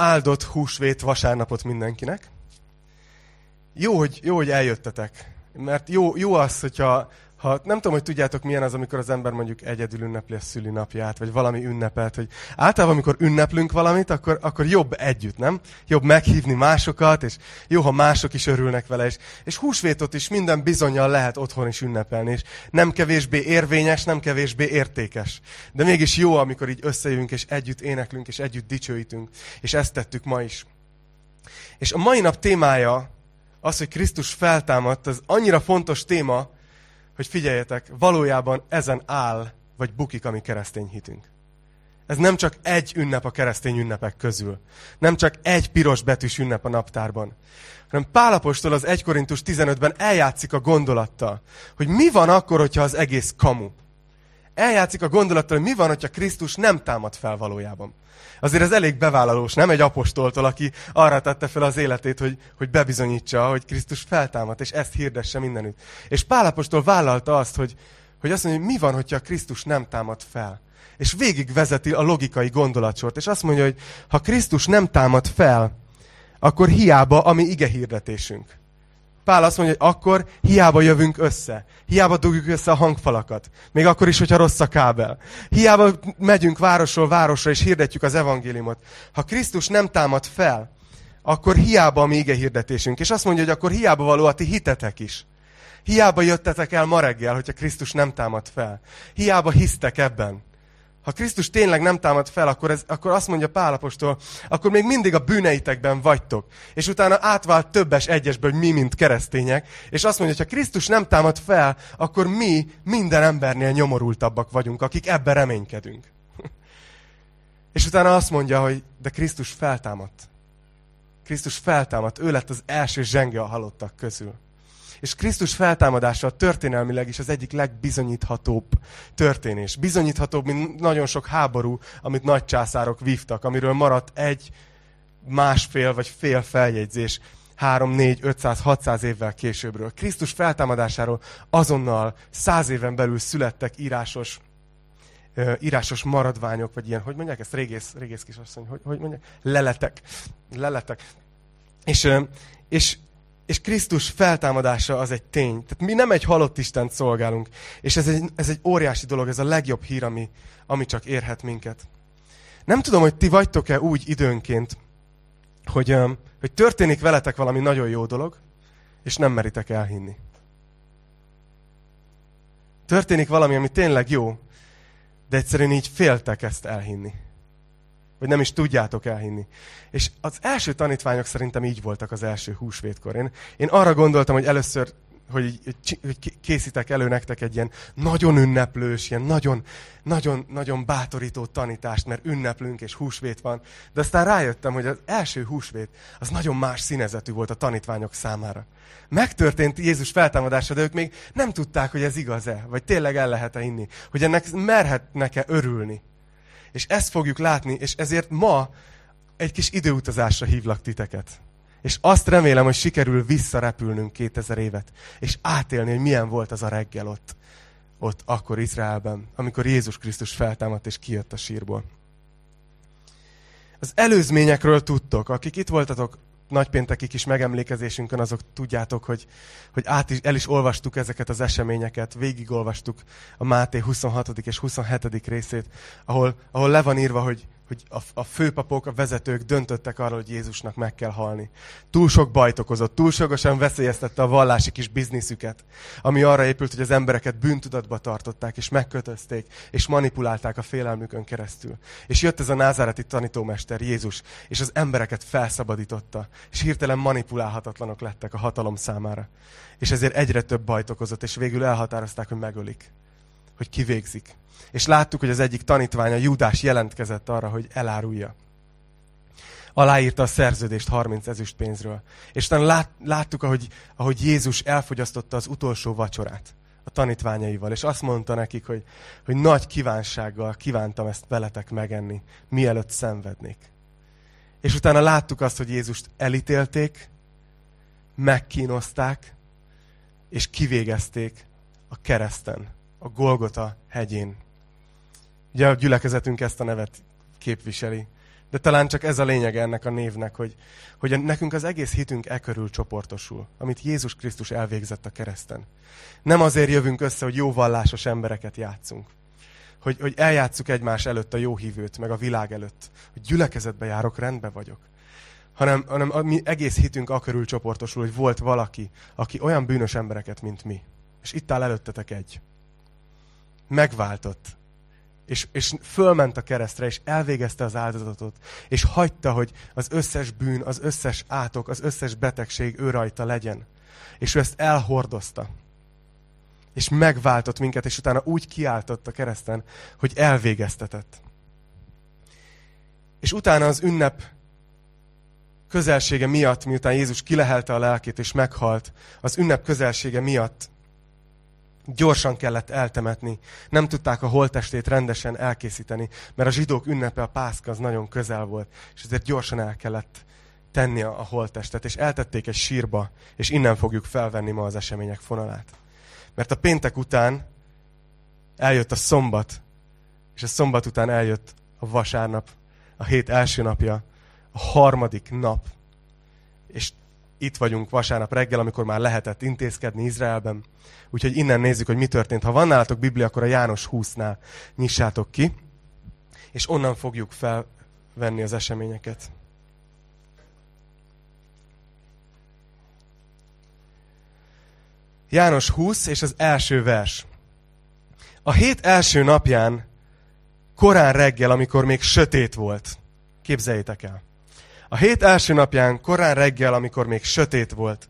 áldott húsvét vasárnapot mindenkinek. Jó, hogy, jó, hogy eljöttetek. Mert jó, jó az, hogyha ha nem tudom, hogy tudjátok, milyen az, amikor az ember mondjuk egyedül ünnepli a szülinapját, vagy valami ünnepelt, hogy általában, amikor ünneplünk valamit, akkor, akkor jobb együtt, nem? Jobb meghívni másokat, és jó, ha mások is örülnek vele, és, és húsvétot is minden bizonyal lehet otthon is ünnepelni, és nem kevésbé érvényes, nem kevésbé értékes. De mégis jó, amikor így összejövünk, és együtt éneklünk, és együtt dicsőítünk, és ezt tettük ma is. És a mai nap témája az, hogy Krisztus feltámadt, az annyira fontos téma, hogy figyeljetek, valójában ezen áll, vagy bukik a mi keresztény hitünk. Ez nem csak egy ünnep a keresztény ünnepek közül. Nem csak egy piros betűs ünnep a naptárban. Hanem Pálapostól az 1 Korintus 15-ben eljátszik a gondolattal, hogy mi van akkor, hogyha az egész kamu. Eljátszik a gondolattal, hogy mi van, hogyha Krisztus nem támad fel valójában. Azért ez elég bevállalós, nem egy apostoltól, aki arra tette fel az életét, hogy, hogy bebizonyítsa, hogy Krisztus feltámadt, és ezt hirdesse mindenütt. És Pálapostól vállalta azt, hogy, hogy azt mondja, hogy mi van, hogyha Krisztus nem támad fel. És végigvezeti a logikai gondolatsort, és azt mondja, hogy ha Krisztus nem támad fel, akkor hiába a mi ige hirdetésünk. Pál azt mondja, hogy akkor hiába jövünk össze. Hiába dugjuk össze a hangfalakat. Még akkor is, hogyha rossz a kábel. Hiába megyünk városról városra és hirdetjük az evangéliumot. Ha Krisztus nem támad fel, akkor hiába a mi ige hirdetésünk. És azt mondja, hogy akkor hiába való a ti hitetek is. Hiába jöttetek el ma reggel, hogyha Krisztus nem támad fel. Hiába hisztek ebben. Ha Krisztus tényleg nem támad fel, akkor, ez, akkor azt mondja Pálapostól, akkor még mindig a bűneitekben vagytok. És utána átvált többes egyesből, hogy mi, mint keresztények. És azt mondja, hogy ha Krisztus nem támad fel, akkor mi minden embernél nyomorultabbak vagyunk, akik ebben reménykedünk. És utána azt mondja, hogy de Krisztus feltámadt. Krisztus feltámadt, ő lett az első zsenge a halottak közül. És Krisztus feltámadása történelmileg is az egyik legbizonyíthatóbb történés. Bizonyíthatóbb, mint nagyon sok háború, amit nagy császárok vívtak, amiről maradt egy, másfél vagy fél feljegyzés 3, 4, 500, 600 évvel későbbről. Krisztus feltámadásáról azonnal száz éven belül születtek írásos írásos maradványok, vagy ilyen, hogy mondják ezt, régész, régész kisasszony, hogy, hogy mondják? Leletek. Leletek. És, és és Krisztus feltámadása az egy tény. Tehát mi nem egy halott Istent szolgálunk. És ez egy, ez egy óriási dolog, ez a legjobb hír, ami, ami csak érhet minket. Nem tudom, hogy ti vagytok-e úgy időnként, hogy, hogy történik veletek valami nagyon jó dolog, és nem meritek elhinni. Történik valami, ami tényleg jó, de egyszerűen így féltek ezt elhinni. Vagy nem is tudjátok elhinni. És az első tanítványok szerintem így voltak az első húsvétkor. Én, én arra gondoltam, hogy először hogy, hogy készítek elő nektek egy ilyen nagyon ünneplős, ilyen nagyon, nagyon, nagyon bátorító tanítást, mert ünneplünk és húsvét van. De aztán rájöttem, hogy az első húsvét az nagyon más színezetű volt a tanítványok számára. Megtörtént Jézus feltámadása, de ők még nem tudták, hogy ez igaz-e, vagy tényleg el lehet-e inni, hogy ennek merhetnek-e örülni. És ezt fogjuk látni, és ezért ma egy kis időutazásra hívlak titeket. És azt remélem, hogy sikerül visszarepülnünk 2000 évet, és átélni, hogy milyen volt az a reggel ott, ott akkor Izraelben, amikor Jézus Krisztus feltámadt és kijött a sírból. Az előzményekről tudtok, akik itt voltatok nagypénteki kis megemlékezésünkön, azok tudjátok, hogy, hogy át is, el is olvastuk ezeket az eseményeket, végigolvastuk a Máté 26. és 27. részét, ahol, ahol le van írva, hogy, hogy a, a főpapok, a vezetők döntöttek arról, hogy Jézusnak meg kell halni. Túl sok bajt okozott, túlságosan veszélyeztette a vallási kis bizniszüket, ami arra épült, hogy az embereket bűntudatba tartották, és megkötözték, és manipulálták a félelmükön keresztül. És jött ez a názáreti tanítómester, Jézus, és az embereket felszabadította, és hirtelen manipulálhatatlanok lettek a hatalom számára. És ezért egyre több bajt okozott, és végül elhatározták, hogy megölik, hogy kivégzik és láttuk, hogy az egyik tanítványa, Júdás jelentkezett arra, hogy elárulja. Aláírta a szerződést 30 ezüst pénzről. És lát, láttuk, ahogy, ahogy Jézus elfogyasztotta az utolsó vacsorát a tanítványaival, és azt mondta nekik, hogy, hogy nagy kívánsággal kívántam ezt veletek megenni, mielőtt szenvednék. És utána láttuk azt, hogy Jézust elítélték, megkínozták, és kivégezték a kereszten, a Golgota hegyén. Ugye a gyülekezetünk ezt a nevet képviseli. De talán csak ez a lényeg ennek a névnek, hogy, hogy nekünk az egész hitünk e körül csoportosul, amit Jézus Krisztus elvégzett a kereszten. Nem azért jövünk össze, hogy jó vallásos embereket játszunk. Hogy, hogy eljátszuk egymás előtt a jó hívőt, meg a világ előtt. Hogy gyülekezetbe járok, rendbe vagyok. Hanem, hanem a mi egész hitünk a körül csoportosul, hogy volt valaki, aki olyan bűnös embereket, mint mi. És itt áll előttetek egy. Megváltott és, és fölment a keresztre, és elvégezte az áldozatot, és hagyta, hogy az összes bűn, az összes átok, az összes betegség ő rajta legyen. És ő ezt elhordozta. És megváltott minket, és utána úgy kiáltott a kereszten, hogy elvégeztetett. És utána az ünnep közelsége miatt, miután Jézus kilehelte a lelkét és meghalt, az ünnep közelsége miatt gyorsan kellett eltemetni. Nem tudták a holtestét rendesen elkészíteni, mert a zsidók ünnepe, a pászka az nagyon közel volt, és ezért gyorsan el kellett tenni a holtestet, és eltették egy sírba, és innen fogjuk felvenni ma az események fonalát. Mert a péntek után eljött a szombat, és a szombat után eljött a vasárnap, a hét első napja, a harmadik nap, és itt vagyunk vasárnap reggel, amikor már lehetett intézkedni Izraelben. Úgyhogy innen nézzük, hogy mi történt. Ha van nálatok Biblia, akkor a János 20-nál nyissátok ki, és onnan fogjuk felvenni az eseményeket. János 20 és az első vers. A hét első napján, korán reggel, amikor még sötét volt, képzeljétek el. A hét első napján, korán reggel, amikor még sötét volt,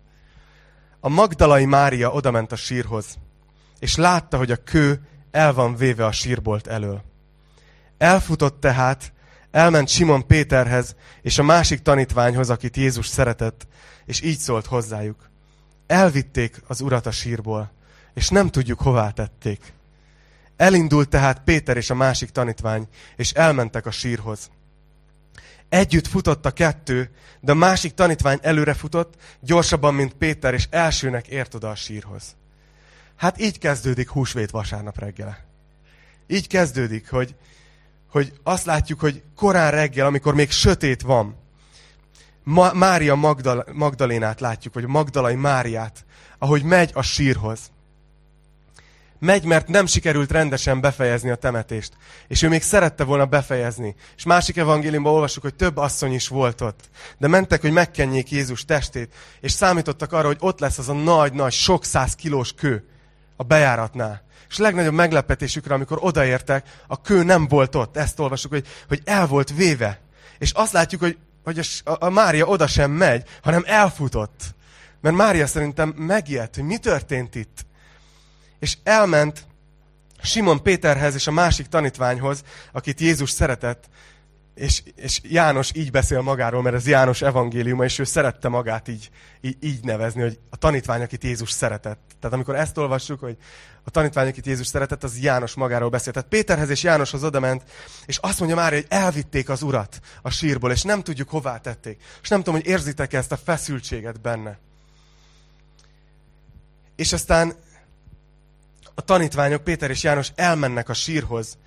a Magdalai Mária odament a sírhoz, és látta, hogy a kő el van véve a sírbolt elől. Elfutott tehát, elment Simon Péterhez és a másik tanítványhoz, akit Jézus szeretett, és így szólt hozzájuk. Elvitték az urat a sírból, és nem tudjuk, hová tették. Elindult tehát Péter és a másik tanítvány, és elmentek a sírhoz. Együtt futott a kettő, de a másik tanítvány előre futott, gyorsabban, mint Péter, és elsőnek ért oda a sírhoz. Hát így kezdődik húsvét vasárnap reggele. Így kezdődik, hogy, hogy azt látjuk, hogy korán reggel, amikor még sötét van, Ma, Mária Magdal, Magdalénát látjuk, vagy Magdalai Máriát, ahogy megy a sírhoz megy, mert nem sikerült rendesen befejezni a temetést. És ő még szerette volna befejezni. És másik evangéliumban olvasjuk, hogy több asszony is volt ott. De mentek, hogy megkenjék Jézus testét, és számítottak arra, hogy ott lesz az a nagy-nagy, sok száz kilós kő a bejáratnál. És a legnagyobb meglepetésükre, amikor odaértek, a kő nem volt ott. Ezt olvasjuk, hogy, hogy el volt véve. És azt látjuk, hogy, hogy a, a, Mária oda sem megy, hanem elfutott. Mert Mária szerintem megijedt, hogy mi történt itt és elment Simon Péterhez és a másik tanítványhoz, akit Jézus szeretett, és, és János így beszél magáról, mert ez János evangéliuma, és ő szerette magát így, így, így nevezni, hogy a tanítvány, akit Jézus szeretett. Tehát amikor ezt olvassuk, hogy a tanítvány, akit Jézus szeretett, az János magáról beszélt. Tehát Péterhez és Jánoshoz odament, és azt mondja már, hogy elvitték az urat a sírból, és nem tudjuk, hová tették. És nem tudom, hogy érzitek ezt a feszültséget benne. És aztán a tanítványok, Péter és János elmennek a sírhoz,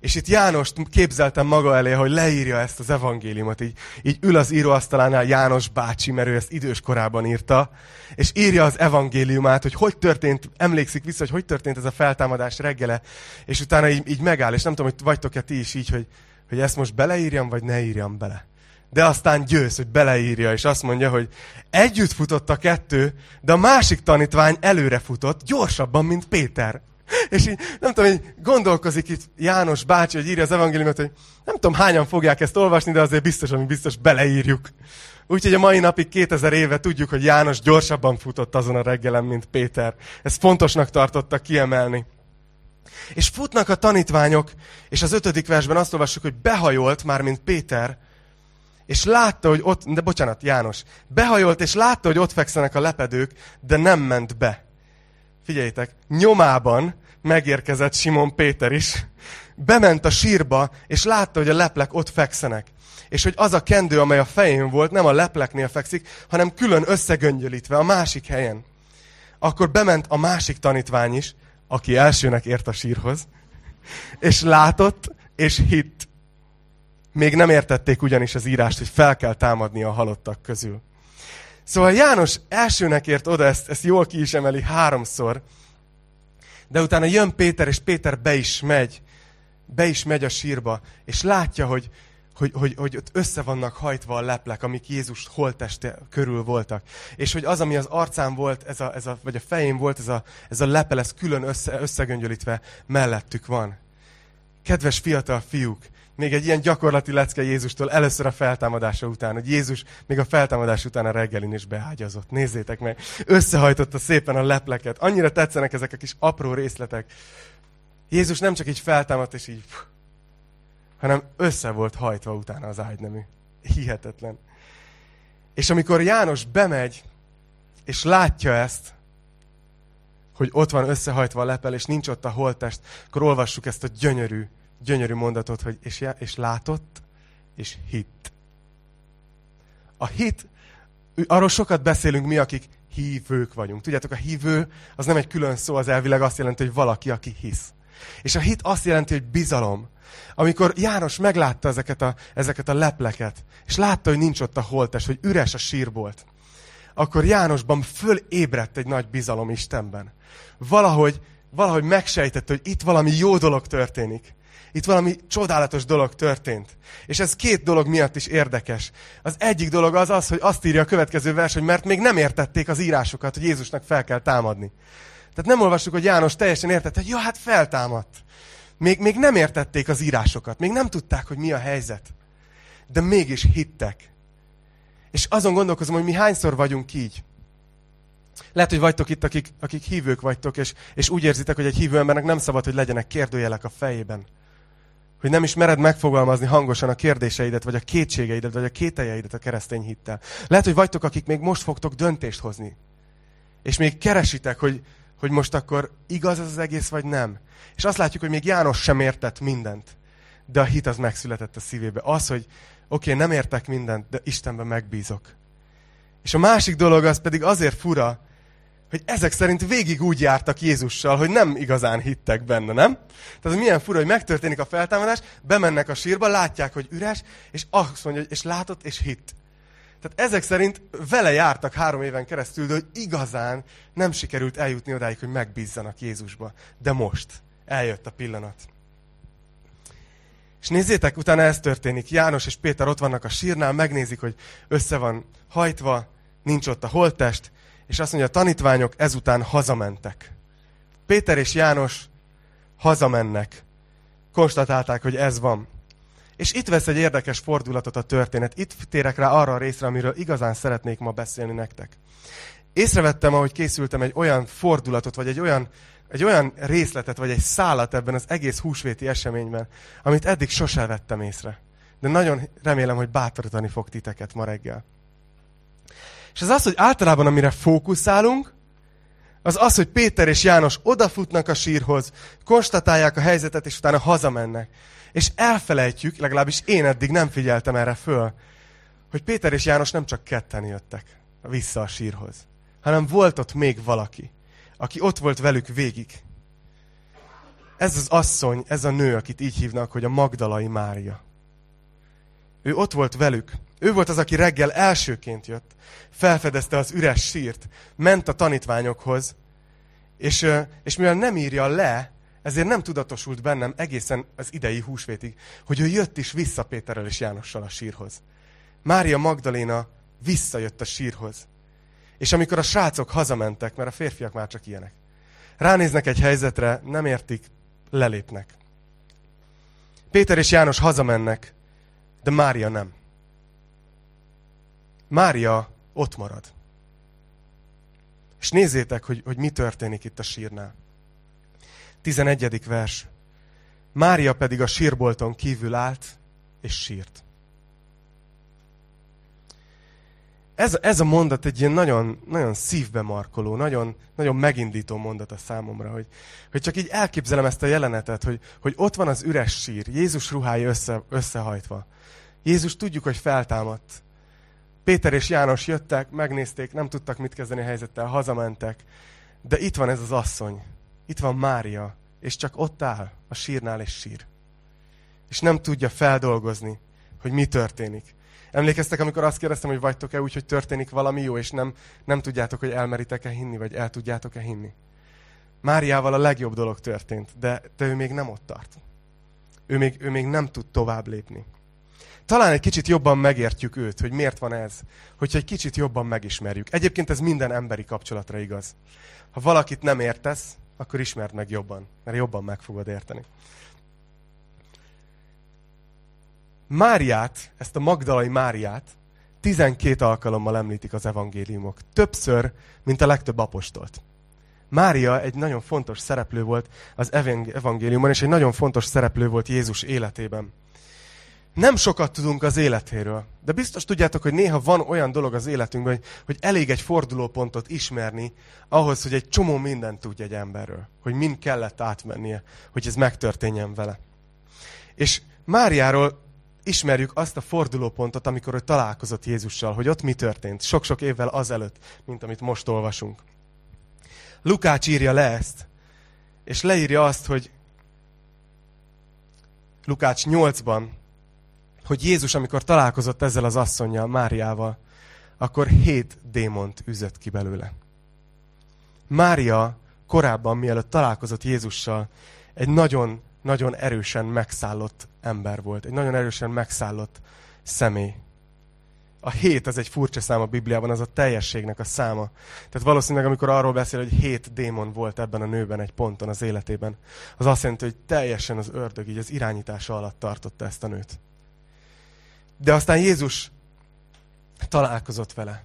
és itt Jánost képzeltem maga elé, hogy leírja ezt az evangéliumot. Így, így ül az íróasztalánál János bácsi, mert ő ezt idős korában írta, és írja az evangéliumát, hogy hogy történt, emlékszik vissza, hogy hogy történt ez a feltámadás reggele, és utána így, így megáll, és nem tudom, hogy vagytok-e ti is így, hogy, hogy ezt most beleírjam, vagy ne írjam bele de aztán győz, hogy beleírja, és azt mondja, hogy együtt futott a kettő, de a másik tanítvány előre futott, gyorsabban, mint Péter. És így, nem tudom, hogy gondolkozik itt János bácsi, hogy írja az evangéliumot, hogy nem tudom, hányan fogják ezt olvasni, de azért biztos, ami biztos beleírjuk. Úgyhogy a mai napig 2000 éve tudjuk, hogy János gyorsabban futott azon a reggelen, mint Péter. Ezt fontosnak tartotta kiemelni. És futnak a tanítványok, és az ötödik versben azt olvassuk, hogy behajolt már, mint Péter, és látta, hogy ott, de bocsánat, János, behajolt, és látta, hogy ott fekszenek a lepedők, de nem ment be. Figyeljétek, nyomában megérkezett Simon Péter is, bement a sírba, és látta, hogy a leplek ott fekszenek. És hogy az a kendő, amely a fején volt, nem a lepleknél fekszik, hanem külön összegöngyölítve a másik helyen. Akkor bement a másik tanítvány is, aki elsőnek ért a sírhoz, és látott, és hitt Még nem értették ugyanis az írást, hogy fel kell támadni a halottak közül. Szóval János elsőnek ért oda, ezt, ezt jól ki is emeli háromszor, de utána jön Péter, és Péter be is megy, be is megy a sírba, és látja, hogy, hogy, hogy, hogy ott össze vannak hajtva a leplek, amik Jézus holteste körül voltak. És hogy az, ami az arcán volt, ez a, ez a, vagy a fején volt, ez a, ez a lepel, ez külön össze, összegöngyölítve mellettük van. Kedves fiatal fiúk, még egy ilyen gyakorlati lecke Jézustól először a feltámadása után, hogy Jézus még a feltámadás után a reggelin is beágyazott. Nézzétek meg, összehajtotta szépen a lepleket. Annyira tetszenek ezek a kis apró részletek. Jézus nem csak így feltámadt, és így, hanem össze volt hajtva utána az ágynemű. Hihetetlen. És amikor János bemegy, és látja ezt, hogy ott van összehajtva a lepel, és nincs ott a holtest, akkor olvassuk ezt a gyönyörű, gyönyörű mondatot, hogy és, és látott, és hitt. A hit, arról sokat beszélünk mi, akik hívők vagyunk. Tudjátok, a hívő az nem egy külön szó, az elvileg azt jelenti, hogy valaki, aki hisz. És a hit azt jelenti, hogy bizalom. Amikor János meglátta ezeket a, ezeket a lepleket, és látta, hogy nincs ott a holtes, hogy üres a sírbolt, akkor Jánosban fölébredt egy nagy bizalom Istenben. Valahogy, valahogy megsejtette, hogy itt valami jó dolog történik. Itt valami csodálatos dolog történt. És ez két dolog miatt is érdekes. Az egyik dolog az az, hogy azt írja a következő vers, hogy mert még nem értették az írásokat, hogy Jézusnak fel kell támadni. Tehát nem olvassuk, hogy János teljesen értette, hogy ja, hát feltámadt. Még, még nem értették az írásokat, még nem tudták, hogy mi a helyzet. De mégis hittek. És azon gondolkozom, hogy mi hányszor vagyunk így. Lehet, hogy vagytok itt, akik, akik hívők vagytok, és, és úgy érzitek, hogy egy hívő embernek nem szabad, hogy legyenek kérdőjelek a fejében. Hogy nem is mered megfogalmazni hangosan a kérdéseidet, vagy a kétségeidet, vagy a kételjeidet a keresztény hittel. Lehet, hogy vagytok, akik még most fogtok döntést hozni. És még keresitek, hogy, hogy most akkor igaz ez az egész, vagy nem. És azt látjuk, hogy még János sem értett mindent. De a hit az megszületett a szívébe. Az, hogy oké, okay, nem értek mindent, de Istenben megbízok. És a másik dolog az pedig azért fura, hogy ezek szerint végig úgy jártak Jézussal, hogy nem igazán hittek benne, nem? Tehát milyen fura, hogy megtörténik a feltámadás, bemennek a sírba, látják, hogy üres, és azt mondja, hogy és látott, és hitt. Tehát ezek szerint vele jártak három éven keresztül, de hogy igazán nem sikerült eljutni odáig, hogy megbízzanak Jézusba. De most eljött a pillanat. És nézzétek, utána ez történik. János és Péter ott vannak a sírnál, megnézik, hogy össze van hajtva, nincs ott a holttest, és azt mondja, a tanítványok ezután hazamentek. Péter és János hazamennek. Konstatálták, hogy ez van. És itt vesz egy érdekes fordulatot a történet. Itt térek rá arra a részre, amiről igazán szeretnék ma beszélni nektek. Észrevettem, ahogy készültem egy olyan fordulatot, vagy egy olyan, egy olyan részletet, vagy egy szállat ebben az egész húsvéti eseményben, amit eddig sose vettem észre. De nagyon remélem, hogy bátorítani fog titeket ma reggel. És ez az, hogy általában amire fókuszálunk, az az, hogy Péter és János odafutnak a sírhoz, konstatálják a helyzetet, és utána hazamennek. És elfelejtjük, legalábbis én eddig nem figyeltem erre föl, hogy Péter és János nem csak ketten jöttek vissza a sírhoz, hanem volt ott még valaki, aki ott volt velük végig. Ez az asszony, ez a nő, akit így hívnak, hogy a Magdalai Mária. Ő ott volt velük. Ő volt az, aki reggel elsőként jött, felfedezte az üres sírt, ment a tanítványokhoz, és, és mivel nem írja le, ezért nem tudatosult bennem egészen az idei húsvétig, hogy ő jött is vissza Péterrel és Jánossal a sírhoz. Mária Magdaléna visszajött a sírhoz. És amikor a srácok hazamentek, mert a férfiak már csak ilyenek, ránéznek egy helyzetre, nem értik, lelépnek. Péter és János hazamennek, de Mária nem. Mária ott marad. És nézzétek, hogy, hogy mi történik itt a sírnál. 11. vers. Mária pedig a sírbolton kívül állt, és sírt. Ez, ez a mondat egy ilyen nagyon, nagyon szívbe markoló, nagyon, nagyon megindító mondat a számomra, hogy, hogy csak így elképzelem ezt a jelenetet, hogy, hogy ott van az üres sír, Jézus ruhája össze, összehajtva. Jézus tudjuk, hogy feltámadt. Péter és János jöttek, megnézték, nem tudtak mit kezdeni a helyzettel, hazamentek. De itt van ez az asszony, itt van Mária, és csak ott áll a sírnál és sír. És nem tudja feldolgozni, hogy mi történik. Emlékeztek, amikor azt kérdeztem, hogy vagytok-e úgy, hogy történik valami jó, és nem, nem tudjátok, hogy elmeritek-e hinni, vagy el tudjátok-e hinni. Máriával a legjobb dolog történt, de, de ő még nem ott tart. Ő még, ő még nem tud tovább lépni. Talán egy kicsit jobban megértjük őt, hogy miért van ez, hogyha egy kicsit jobban megismerjük. Egyébként ez minden emberi kapcsolatra igaz. Ha valakit nem értesz, akkor ismerd meg jobban, mert jobban meg fogod érteni. Máriát, ezt a Magdalai Máriát 12 alkalommal említik az evangéliumok. Többször, mint a legtöbb apostolt. Mária egy nagyon fontos szereplő volt az evangéliumban, és egy nagyon fontos szereplő volt Jézus életében. Nem sokat tudunk az életéről, de biztos tudjátok, hogy néha van olyan dolog az életünkben, hogy, elég egy fordulópontot ismerni ahhoz, hogy egy csomó mindent tudj egy emberről. Hogy mind kellett átmennie, hogy ez megtörténjen vele. És Máriáról ismerjük azt a fordulópontot, amikor ő találkozott Jézussal, hogy ott mi történt, sok-sok évvel azelőtt, mint amit most olvasunk. Lukács írja le ezt, és leírja azt, hogy Lukács 8-ban, hogy Jézus, amikor találkozott ezzel az asszonyjal, Máriával, akkor hét démont üzött ki belőle. Mária korábban, mielőtt találkozott Jézussal, egy nagyon, nagyon erősen megszállott ember volt. Egy nagyon erősen megszállott személy. A hét, ez egy furcsa szám a Bibliában, az a teljességnek a száma. Tehát valószínűleg, amikor arról beszél, hogy hét démon volt ebben a nőben egy ponton az életében, az azt jelenti, hogy teljesen az ördög így az irányítása alatt tartotta ezt a nőt. De aztán Jézus találkozott vele.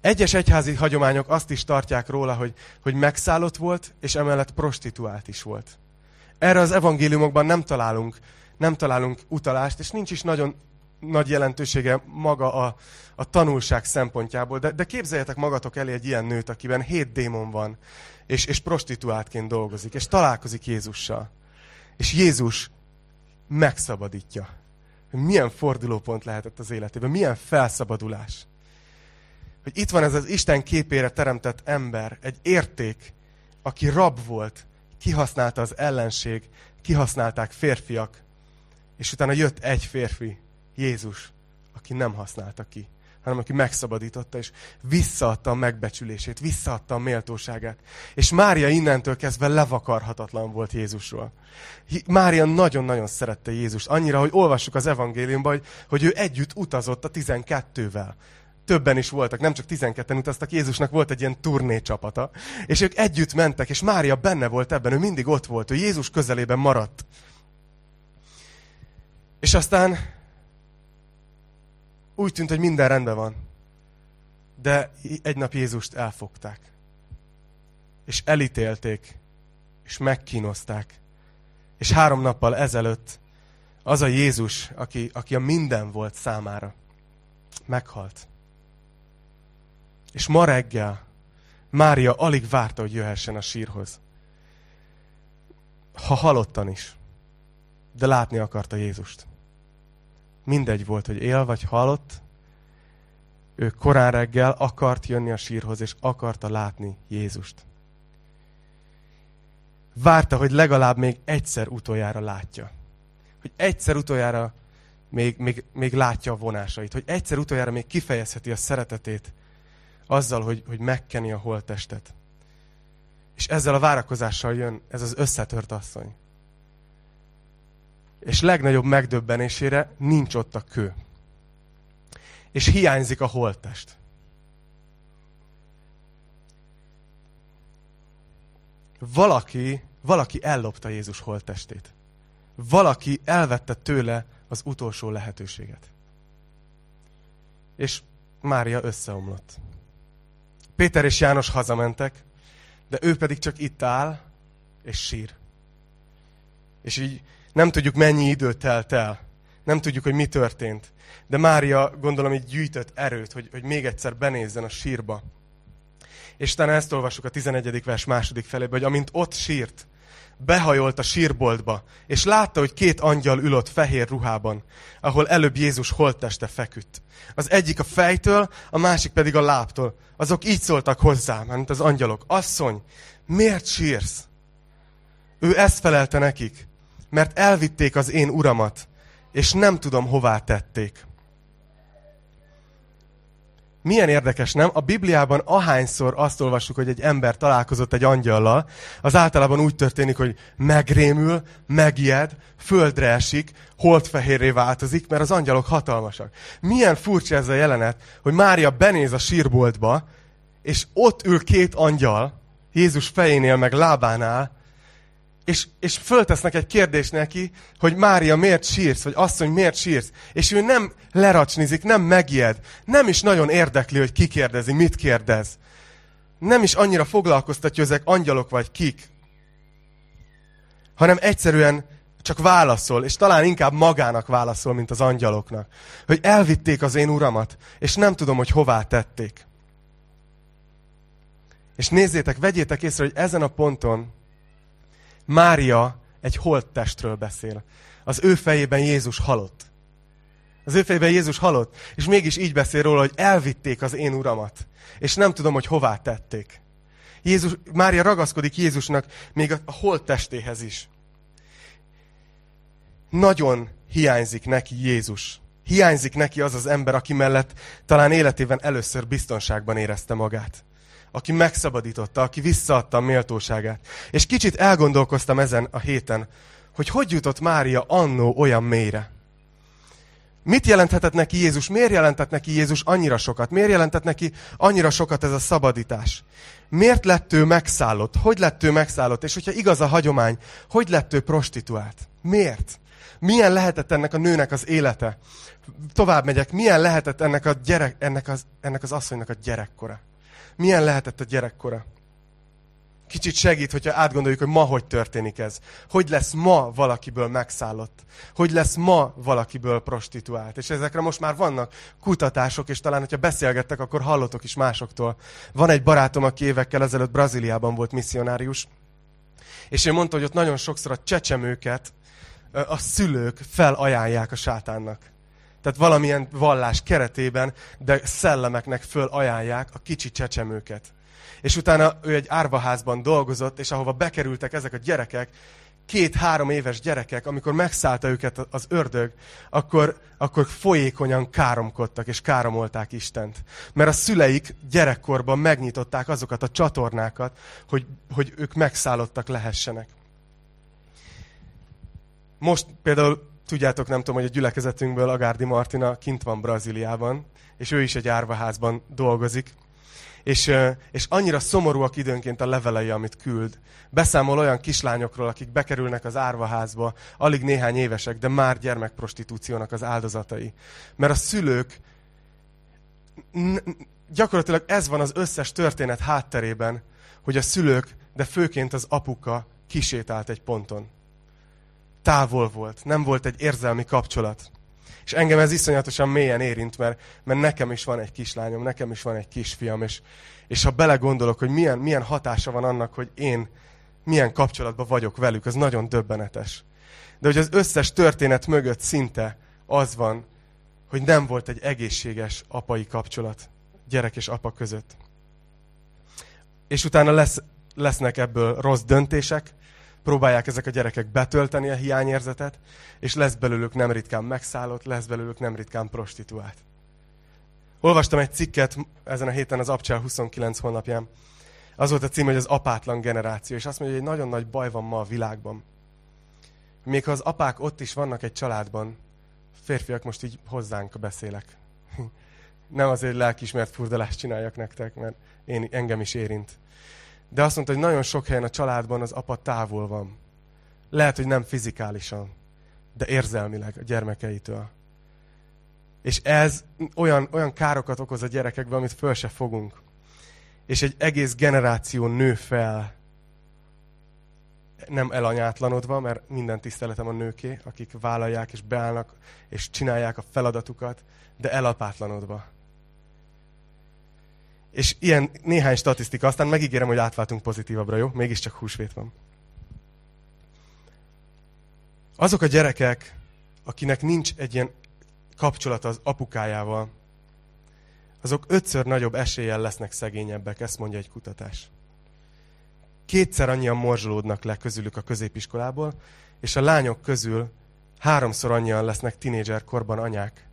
Egyes egyházi hagyományok azt is tartják róla, hogy, hogy megszállott volt, és emellett prostituált is volt. Erre az evangéliumokban nem találunk, nem találunk utalást, és nincs is nagyon nagy jelentősége maga a, a tanulság szempontjából. De, de képzeljetek magatok elé egy ilyen nőt, akiben hét démon van, és, és prostituáltként dolgozik, és találkozik Jézussal. És Jézus megszabadítja hogy milyen fordulópont lehetett az életében, milyen felszabadulás. Hogy itt van ez az Isten képére teremtett ember, egy érték, aki rab volt, kihasználta az ellenség, kihasználták férfiak, és utána jött egy férfi, Jézus, aki nem használta ki hanem aki megszabadította, és visszaadta a megbecsülését, visszaadta a méltóságát. És Mária innentől kezdve levakarhatatlan volt Jézusról. Mária nagyon-nagyon szerette Jézust, annyira, hogy olvassuk az evangéliumban, hogy, hogy ő együtt utazott a tizenkettővel. Többen is voltak, nem csak tizenketten utaztak, Jézusnak volt egy ilyen turné csapata. És ők együtt mentek, és Mária benne volt ebben, ő mindig ott volt, ő Jézus közelében maradt. És aztán úgy tűnt, hogy minden rendben van. De egy nap Jézust elfogták. És elítélték. És megkínozták. És három nappal ezelőtt az a Jézus, aki, aki a minden volt számára, meghalt. És ma reggel Mária alig várta, hogy jöhessen a sírhoz. Ha halottan is, de látni akarta Jézust mindegy volt, hogy él vagy halott, ő korán reggel akart jönni a sírhoz, és akarta látni Jézust. Várta, hogy legalább még egyszer utoljára látja. Hogy egyszer utoljára még, még, még látja a vonásait. Hogy egyszer utoljára még kifejezheti a szeretetét azzal, hogy, hogy megkeni a holttestet. És ezzel a várakozással jön ez az összetört asszony és legnagyobb megdöbbenésére nincs ott a kő. És hiányzik a holttest. Valaki, valaki ellopta Jézus holttestét. Valaki elvette tőle az utolsó lehetőséget. És Mária összeomlott. Péter és János hazamentek, de ő pedig csak itt áll, és sír. És így nem tudjuk, mennyi idő telt el. Nem tudjuk, hogy mi történt. De Mária gondolom így gyűjtött erőt, hogy, hogy még egyszer benézzen a sírba. És utána ezt olvassuk a 11. vers második felébe, hogy amint ott sírt, behajolt a sírboltba, és látta, hogy két angyal ülött fehér ruhában, ahol előbb Jézus holtteste feküdt. Az egyik a fejtől, a másik pedig a lábtól. Azok így szóltak hozzá, mint az angyalok. Asszony, miért sírsz? Ő ezt felelte nekik mert elvitték az én uramat, és nem tudom, hová tették. Milyen érdekes, nem? A Bibliában ahányszor azt olvassuk, hogy egy ember találkozott egy angyallal, az általában úgy történik, hogy megrémül, megijed, földre esik, holdfehérré változik, mert az angyalok hatalmasak. Milyen furcsa ez a jelenet, hogy Mária benéz a sírboltba, és ott ül két angyal, Jézus fejénél meg lábánál, és, és föltesznek egy kérdést neki, hogy Mária, miért sírsz, vagy asszony, miért sírsz? És ő nem leracsnizik, nem megijed, nem is nagyon érdekli, hogy ki kérdezi, mit kérdez. Nem is annyira foglalkoztatja, hogy ezek angyalok vagy kik, hanem egyszerűen csak válaszol, és talán inkább magának válaszol, mint az angyaloknak. Hogy elvitték az én uramat, és nem tudom, hogy hová tették. És nézzétek, vegyétek észre, hogy ezen a ponton Mária egy holttestről beszél. Az ő fejében Jézus halott. Az ő fejében Jézus halott, és mégis így beszél róla, hogy elvitték az én uramat, és nem tudom, hogy hová tették. Jézus, Mária ragaszkodik Jézusnak még a holttestéhez is. Nagyon hiányzik neki Jézus. Hiányzik neki az az ember, aki mellett talán életében először biztonságban érezte magát aki megszabadította, aki visszaadta a méltóságát. És kicsit elgondolkoztam ezen a héten, hogy hogy jutott Mária annó olyan mélyre. Mit jelenthetett neki Jézus? Miért jelentett neki Jézus annyira sokat? Miért jelentett neki annyira sokat ez a szabadítás? Miért lett ő megszállott? Hogy lett ő megszállott? És hogyha igaz a hagyomány, hogy lett ő prostituált? Miért? Milyen lehetett ennek a nőnek az élete? Tovább megyek, milyen lehetett ennek, a gyerek, ennek, az, ennek az asszonynak a gyerekkora? Milyen lehetett a gyerekkora. Kicsit segít, hogyha átgondoljuk, hogy ma hogy történik ez. Hogy lesz ma valakiből megszállott. Hogy lesz ma valakiből prostituált. És ezekre most már vannak kutatások, és talán, hogyha beszélgettek, akkor hallotok is másoktól. Van egy barátom, aki évekkel ezelőtt Brazíliában volt misszionárius, és ő mondta, hogy ott nagyon sokszor a csecsemőket a szülők felajánlják a sátánnak. Tehát valamilyen vallás keretében, de szellemeknek föl ajánlják a kicsi csecsemőket. És utána ő egy árvaházban dolgozott, és ahova bekerültek ezek a gyerekek, két-három éves gyerekek, amikor megszállta őket az ördög, akkor, akkor folyékonyan káromkodtak, és káromolták Istent. Mert a szüleik gyerekkorban megnyitották azokat a csatornákat, hogy, hogy ők megszállottak lehessenek. Most például tudjátok, nem tudom, hogy a gyülekezetünkből Agárdi Martina kint van Brazíliában, és ő is egy árvaházban dolgozik. És, és annyira szomorúak időnként a levelei, amit küld. Beszámol olyan kislányokról, akik bekerülnek az árvaházba, alig néhány évesek, de már gyermekprostitúciónak az áldozatai. Mert a szülők, gyakorlatilag ez van az összes történet hátterében, hogy a szülők, de főként az apuka kisétált egy ponton távol volt, nem volt egy érzelmi kapcsolat. És engem ez iszonyatosan mélyen érint, mert, mert nekem is van egy kislányom, nekem is van egy kisfiam, és, és ha belegondolok, hogy milyen, milyen hatása van annak, hogy én milyen kapcsolatban vagyok velük, az nagyon döbbenetes. De hogy az összes történet mögött szinte az van, hogy nem volt egy egészséges apai kapcsolat gyerek és apa között. És utána lesz, lesznek ebből rossz döntések, próbálják ezek a gyerekek betölteni a hiányérzetet, és lesz belőlük nem ritkán megszállott, lesz belőlük nem ritkán prostituált. Olvastam egy cikket ezen a héten az Abcsel 29 honlapján. Az volt a cím, hogy az apátlan generáció, és azt mondja, hogy egy nagyon nagy baj van ma a világban. Még ha az apák ott is vannak egy családban, férfiak most így hozzánk beszélek. Nem azért lelkismert furdalást csináljak nektek, mert én, engem is érint. De azt mondta, hogy nagyon sok helyen a családban az apa távol van. Lehet, hogy nem fizikálisan, de érzelmileg a gyermekeitől. És ez olyan, olyan károkat okoz a gyerekekben, amit föl se fogunk. És egy egész generáció nő fel, nem elanyátlanodva, mert minden tiszteletem a nőké, akik vállalják és beállnak, és csinálják a feladatukat, de elapátlanodva. És ilyen néhány statisztika, aztán megígérem, hogy átváltunk pozitívabbra, jó? Mégiscsak húsvét van. Azok a gyerekek, akinek nincs egy ilyen kapcsolat az apukájával, azok ötször nagyobb eséllyel lesznek szegényebbek, ezt mondja egy kutatás. Kétszer annyian morzsolódnak le közülük a középiskolából, és a lányok közül háromszor annyian lesznek tinédzser korban anyák,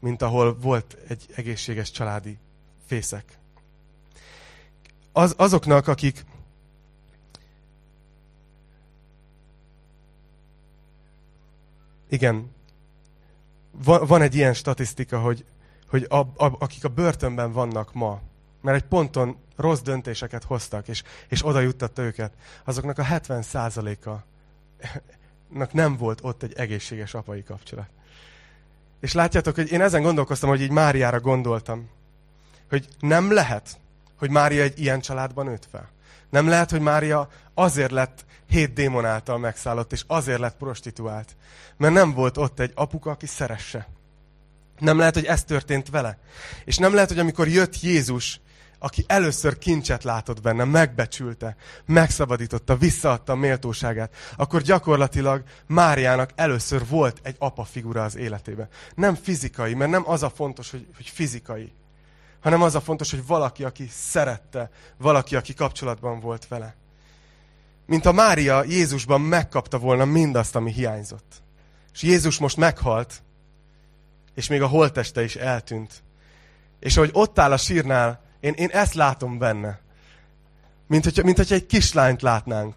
mint ahol volt egy egészséges családi fészek. Az, azoknak, akik Igen, van, van egy ilyen statisztika, hogy, hogy a, a, akik a börtönben vannak ma, mert egy ponton rossz döntéseket hoztak, és, és oda juttatta őket, azoknak a 70%-a nem volt ott egy egészséges apai kapcsolat. És látjátok, hogy én ezen gondolkoztam, hogy így Máriára gondoltam. Hogy nem lehet, hogy Mária egy ilyen családban nőtt fel. Nem lehet, hogy Mária azért lett hét démon által megszállott, és azért lett prostituált. Mert nem volt ott egy apuka, aki szeresse. Nem lehet, hogy ez történt vele. És nem lehet, hogy amikor jött Jézus, aki először kincset látott benne, megbecsülte, megszabadította, visszaadta a méltóságát, akkor gyakorlatilag Máriának először volt egy apa figura az életében. Nem fizikai, mert nem az a fontos, hogy, hogy fizikai, hanem az a fontos, hogy valaki, aki szerette, valaki, aki kapcsolatban volt vele. Mint a Mária Jézusban megkapta volna mindazt, ami hiányzott. És Jézus most meghalt, és még a holteste is eltűnt. És ahogy ott áll a sírnál, én, én ezt látom benne. Mint hogyha, mint hogyha egy kislányt látnánk.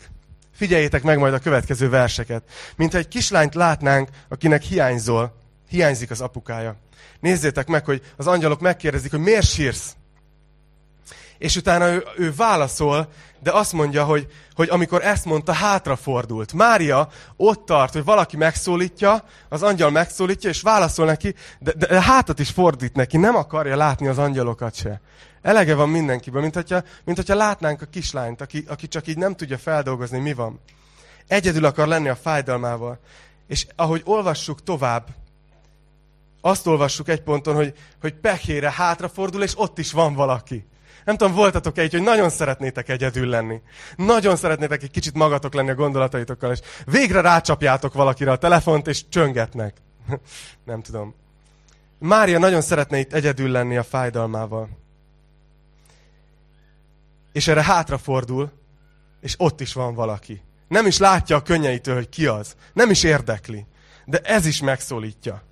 Figyeljétek meg majd a következő verseket. Mint egy kislányt látnánk, akinek hiányzol, hiányzik az apukája. Nézzétek meg, hogy az angyalok megkérdezik, hogy miért sírsz? És utána ő, ő válaszol, de azt mondja, hogy, hogy amikor ezt mondta, hátrafordult. Mária ott tart, hogy valaki megszólítja, az angyal megszólítja, és válaszol neki, de, de hátat is fordít neki, nem akarja látni az angyalokat se. Elege van mindenkiből, mint hogyha, mint hogyha látnánk a kislányt, aki, aki csak így nem tudja feldolgozni, mi van. Egyedül akar lenni a fájdalmával. És ahogy olvassuk tovább, azt olvassuk egy ponton, hogy, hogy pehére hátrafordul, és ott is van valaki. Nem tudom, voltatok egy, hogy nagyon szeretnétek egyedül lenni. Nagyon szeretnétek egy kicsit magatok lenni a gondolataitokkal, és végre rácsapjátok valakire a telefont, és csöngetnek. Nem tudom. Mária nagyon szeretne itt egyedül lenni a fájdalmával. És erre hátrafordul, és ott is van valaki. Nem is látja a könnyeitől, hogy ki az. Nem is érdekli. De ez is megszólítja.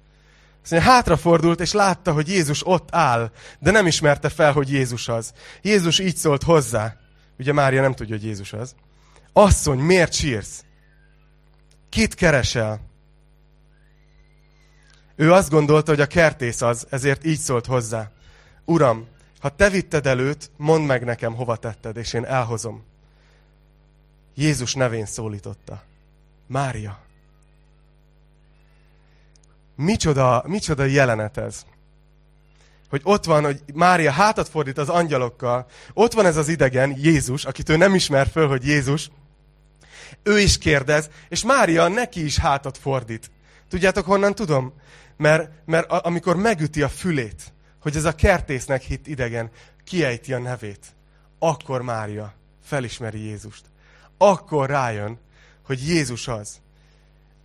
Mondja, hátrafordult, és látta, hogy Jézus ott áll, de nem ismerte fel, hogy Jézus az. Jézus így szólt hozzá. Ugye Mária nem tudja, hogy Jézus az. Asszony, miért sírsz? Kit keresel? Ő azt gondolta, hogy a kertész az, ezért így szólt hozzá. Uram, ha te vitted előtt, mondd meg nekem, hova tetted, és én elhozom. Jézus nevén szólította. Mária. Micsoda, micsoda jelenet ez. Hogy ott van, hogy Mária hátat fordít az angyalokkal, ott van ez az idegen, Jézus, akit ő nem ismer föl, hogy Jézus, ő is kérdez, és Mária neki is hátat fordít. Tudjátok, honnan tudom? Mert, mert amikor megüti a fülét, hogy ez a kertésznek hit idegen kiejti a nevét, akkor Mária felismeri Jézust. Akkor rájön, hogy Jézus az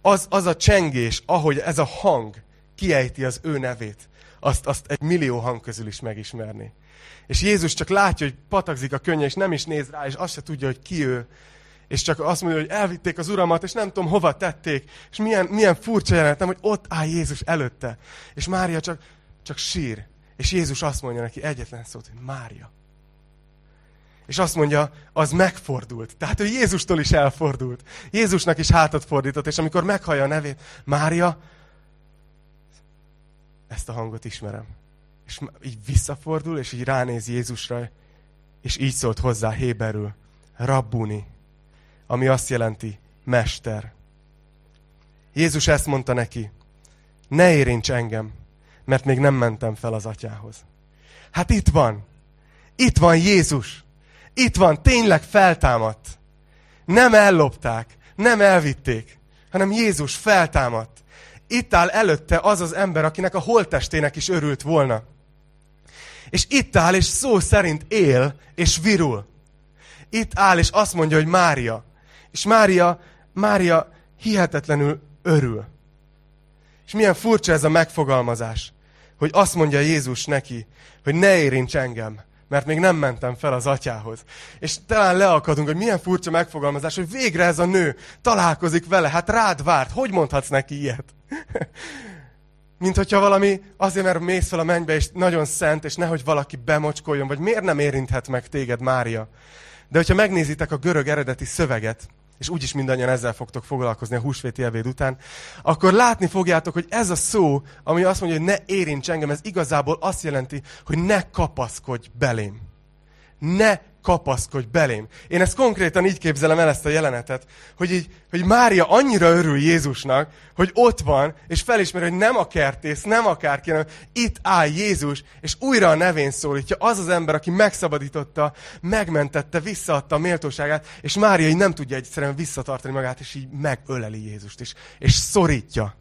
az, az a csengés, ahogy ez a hang kiejti az ő nevét, azt, azt egy millió hang közül is megismerni. És Jézus csak látja, hogy patakzik a könnye, és nem is néz rá, és azt se tudja, hogy ki ő. És csak azt mondja, hogy elvitték az uramat, és nem tudom, hova tették. És milyen, milyen furcsa jelenetem, hogy ott áll Jézus előtte. És Mária csak, csak sír. És Jézus azt mondja neki egyetlen szót, hogy Mária. És azt mondja, az megfordult. Tehát ő Jézustól is elfordult. Jézusnak is hátat fordított, és amikor meghallja a nevét, Mária, ezt a hangot ismerem. És így visszafordul, és így ránéz Jézusra, és így szólt hozzá Héberül, Rabbuni, ami azt jelenti, mester. Jézus ezt mondta neki, ne érints engem, mert még nem mentem fel az atyához. Hát itt van, itt van Jézus, itt van, tényleg feltámadt. Nem ellopták, nem elvitték, hanem Jézus feltámadt. Itt áll előtte az az ember, akinek a holttestének is örült volna. És itt áll, és szó szerint él, és virul. Itt áll, és azt mondja, hogy Mária. És Mária, Mária hihetetlenül örül. És milyen furcsa ez a megfogalmazás, hogy azt mondja Jézus neki, hogy ne érints engem, mert még nem mentem fel az atyához. És talán leakadunk, hogy milyen furcsa megfogalmazás, hogy végre ez a nő találkozik vele, hát rád várt, hogy mondhatsz neki ilyet? Mint hogyha valami, azért, mert mész fel a mennybe, és nagyon szent, és nehogy valaki bemocskoljon, vagy miért nem érinthet meg téged Mária? De hogyha megnézitek a görög eredeti szöveget, és úgyis mindannyian ezzel fogtok foglalkozni a húsvéti ebéd után, akkor látni fogjátok, hogy ez a szó, ami azt mondja, hogy ne érints engem, ez igazából azt jelenti, hogy ne kapaszkodj belém. Ne kapaszkodj belém. Én ezt konkrétan így képzelem el ezt a jelenetet, hogy, így, hogy Mária annyira örül Jézusnak, hogy ott van, és felismeri, hogy nem a kertész, nem akárki, hanem itt áll Jézus, és újra a nevén szólítja. Az az ember, aki megszabadította, megmentette, visszaadta a méltóságát, és Mária így nem tudja egyszerűen visszatartani magát, és így megöleli Jézust is, és szorítja.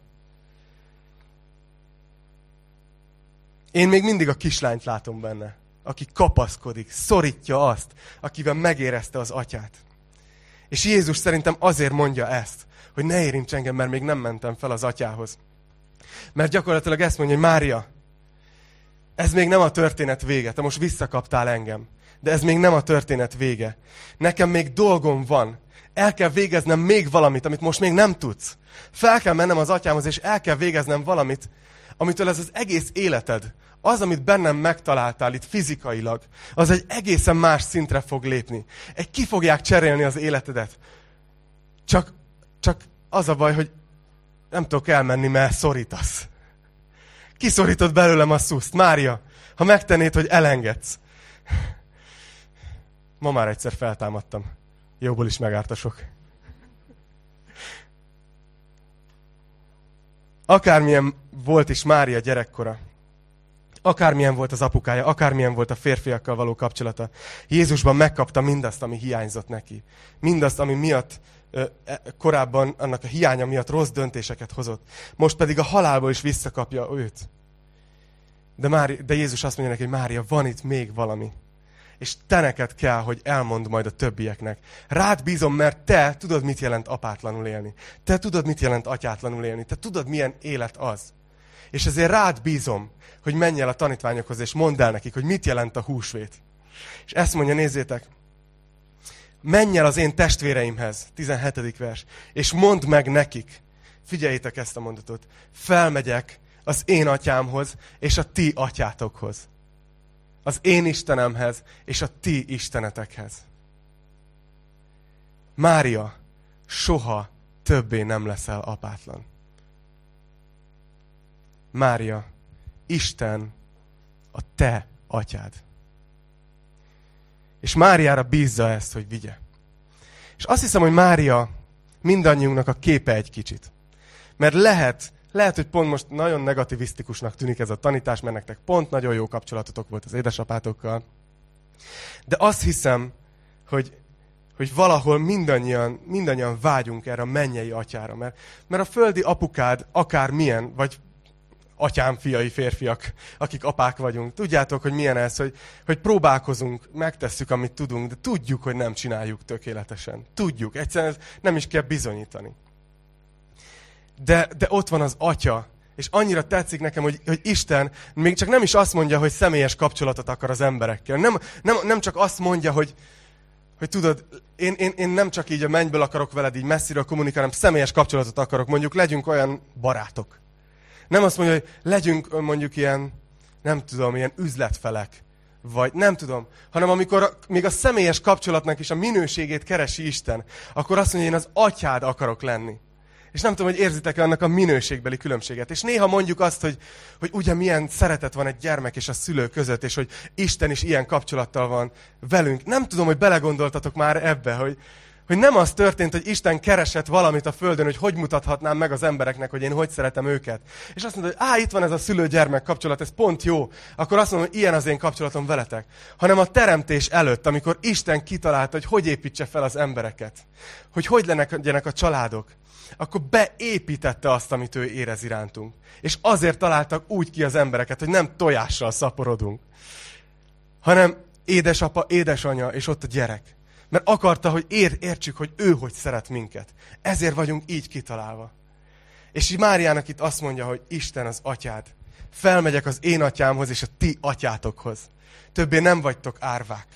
Én még mindig a kislányt látom benne aki kapaszkodik, szorítja azt, akivel megérezte az atyát. És Jézus szerintem azért mondja ezt, hogy ne érints engem, mert még nem mentem fel az atyához. Mert gyakorlatilag ezt mondja, hogy Mária, ez még nem a történet vége, te most visszakaptál engem. De ez még nem a történet vége. Nekem még dolgom van. El kell végeznem még valamit, amit most még nem tudsz. Fel kell mennem az atyámhoz, és el kell végeznem valamit, amitől ez az egész életed, az, amit bennem megtaláltál itt fizikailag, az egy egészen más szintre fog lépni. Egy ki fogják cserélni az életedet. Csak, csak az a baj, hogy nem tudok elmenni, mert szorítasz. Kiszorított belőlem a szuszt. Mária, ha megtennéd, hogy elengedsz. Ma már egyszer feltámadtam. Jóból is megártasok. Akármilyen volt is Mária gyerekkora, akármilyen volt az apukája, akármilyen volt a férfiakkal való kapcsolata, Jézusban megkapta mindazt, ami hiányzott neki. Mindazt, ami miatt e, korábban annak a hiánya miatt rossz döntéseket hozott. Most pedig a halálból is visszakapja őt. De, Mári, de Jézus azt mondja neki, hogy Mária, van itt még valami. És te neked kell, hogy elmond majd a többieknek. Rád bízom, mert te tudod, mit jelent apátlanul élni. Te tudod, mit jelent atyátlanul élni. Te tudod, milyen élet az. És ezért rád bízom, hogy menj el a tanítványokhoz, és mondd el nekik, hogy mit jelent a húsvét. És ezt mondja, nézzétek, menj el az én testvéreimhez, 17. vers, és mondd meg nekik, figyeljétek ezt a mondatot, felmegyek az én atyámhoz, és a ti atyátokhoz. Az én Istenemhez, és a ti istenetekhez. Mária, soha többé nem leszel apátlan. Mária, Isten a te atyád. És Máriára bízza ezt, hogy vigye. És azt hiszem, hogy Mária mindannyiunknak a képe egy kicsit. Mert lehet, lehet, hogy pont most nagyon negativisztikusnak tűnik ez a tanítás, mert nektek pont nagyon jó kapcsolatotok volt az édesapátokkal. De azt hiszem, hogy, hogy valahol mindannyian, mindannyian vágyunk erre a mennyei atyára. Mert, mert a földi apukád akár milyen, vagy atyám fiai férfiak, akik apák vagyunk. Tudjátok, hogy milyen ez, hogy, hogy próbálkozunk, megtesszük, amit tudunk, de tudjuk, hogy nem csináljuk tökéletesen. Tudjuk, egyszerűen ez nem is kell bizonyítani. De, de ott van az atya, és annyira tetszik nekem, hogy, hogy Isten még csak nem is azt mondja, hogy személyes kapcsolatot akar az emberekkel. Nem, nem, nem csak azt mondja, hogy, hogy tudod, én, én, én nem csak így a mennyből akarok veled így messziről kommunikálni, hanem személyes kapcsolatot akarok. Mondjuk legyünk olyan barátok. Nem azt mondja, hogy legyünk mondjuk ilyen, nem tudom, ilyen üzletfelek, vagy nem tudom, hanem amikor még a személyes kapcsolatnak is a minőségét keresi Isten, akkor azt mondja, én az atyád akarok lenni. És nem tudom, hogy érzitek-e annak a minőségbeli különbséget. És néha mondjuk azt, hogy, hogy ugye milyen szeretet van egy gyermek és a szülő között, és hogy Isten is ilyen kapcsolattal van velünk. Nem tudom, hogy belegondoltatok már ebbe, hogy, hogy nem az történt, hogy Isten keresett valamit a földön, hogy hogy mutathatnám meg az embereknek, hogy én hogy szeretem őket. És azt mondta, hogy á, itt van ez a szülő-gyermek kapcsolat, ez pont jó. Akkor azt mondom, hogy ilyen az én kapcsolatom veletek. Hanem a teremtés előtt, amikor Isten kitalálta, hogy hogy építse fel az embereket. Hogy hogy legyenek a családok. Akkor beépítette azt, amit ő érez irántunk. És azért találtak úgy ki az embereket, hogy nem tojással szaporodunk, hanem édesapa, édesanyja, és ott a gyerek. Mert akarta, hogy ér, értsük, hogy ő hogy szeret minket. Ezért vagyunk így kitalálva. És így Máriának itt azt mondja, hogy Isten az atyád. felmegyek az én atyámhoz és a ti atyátokhoz. Többé nem vagytok árvák.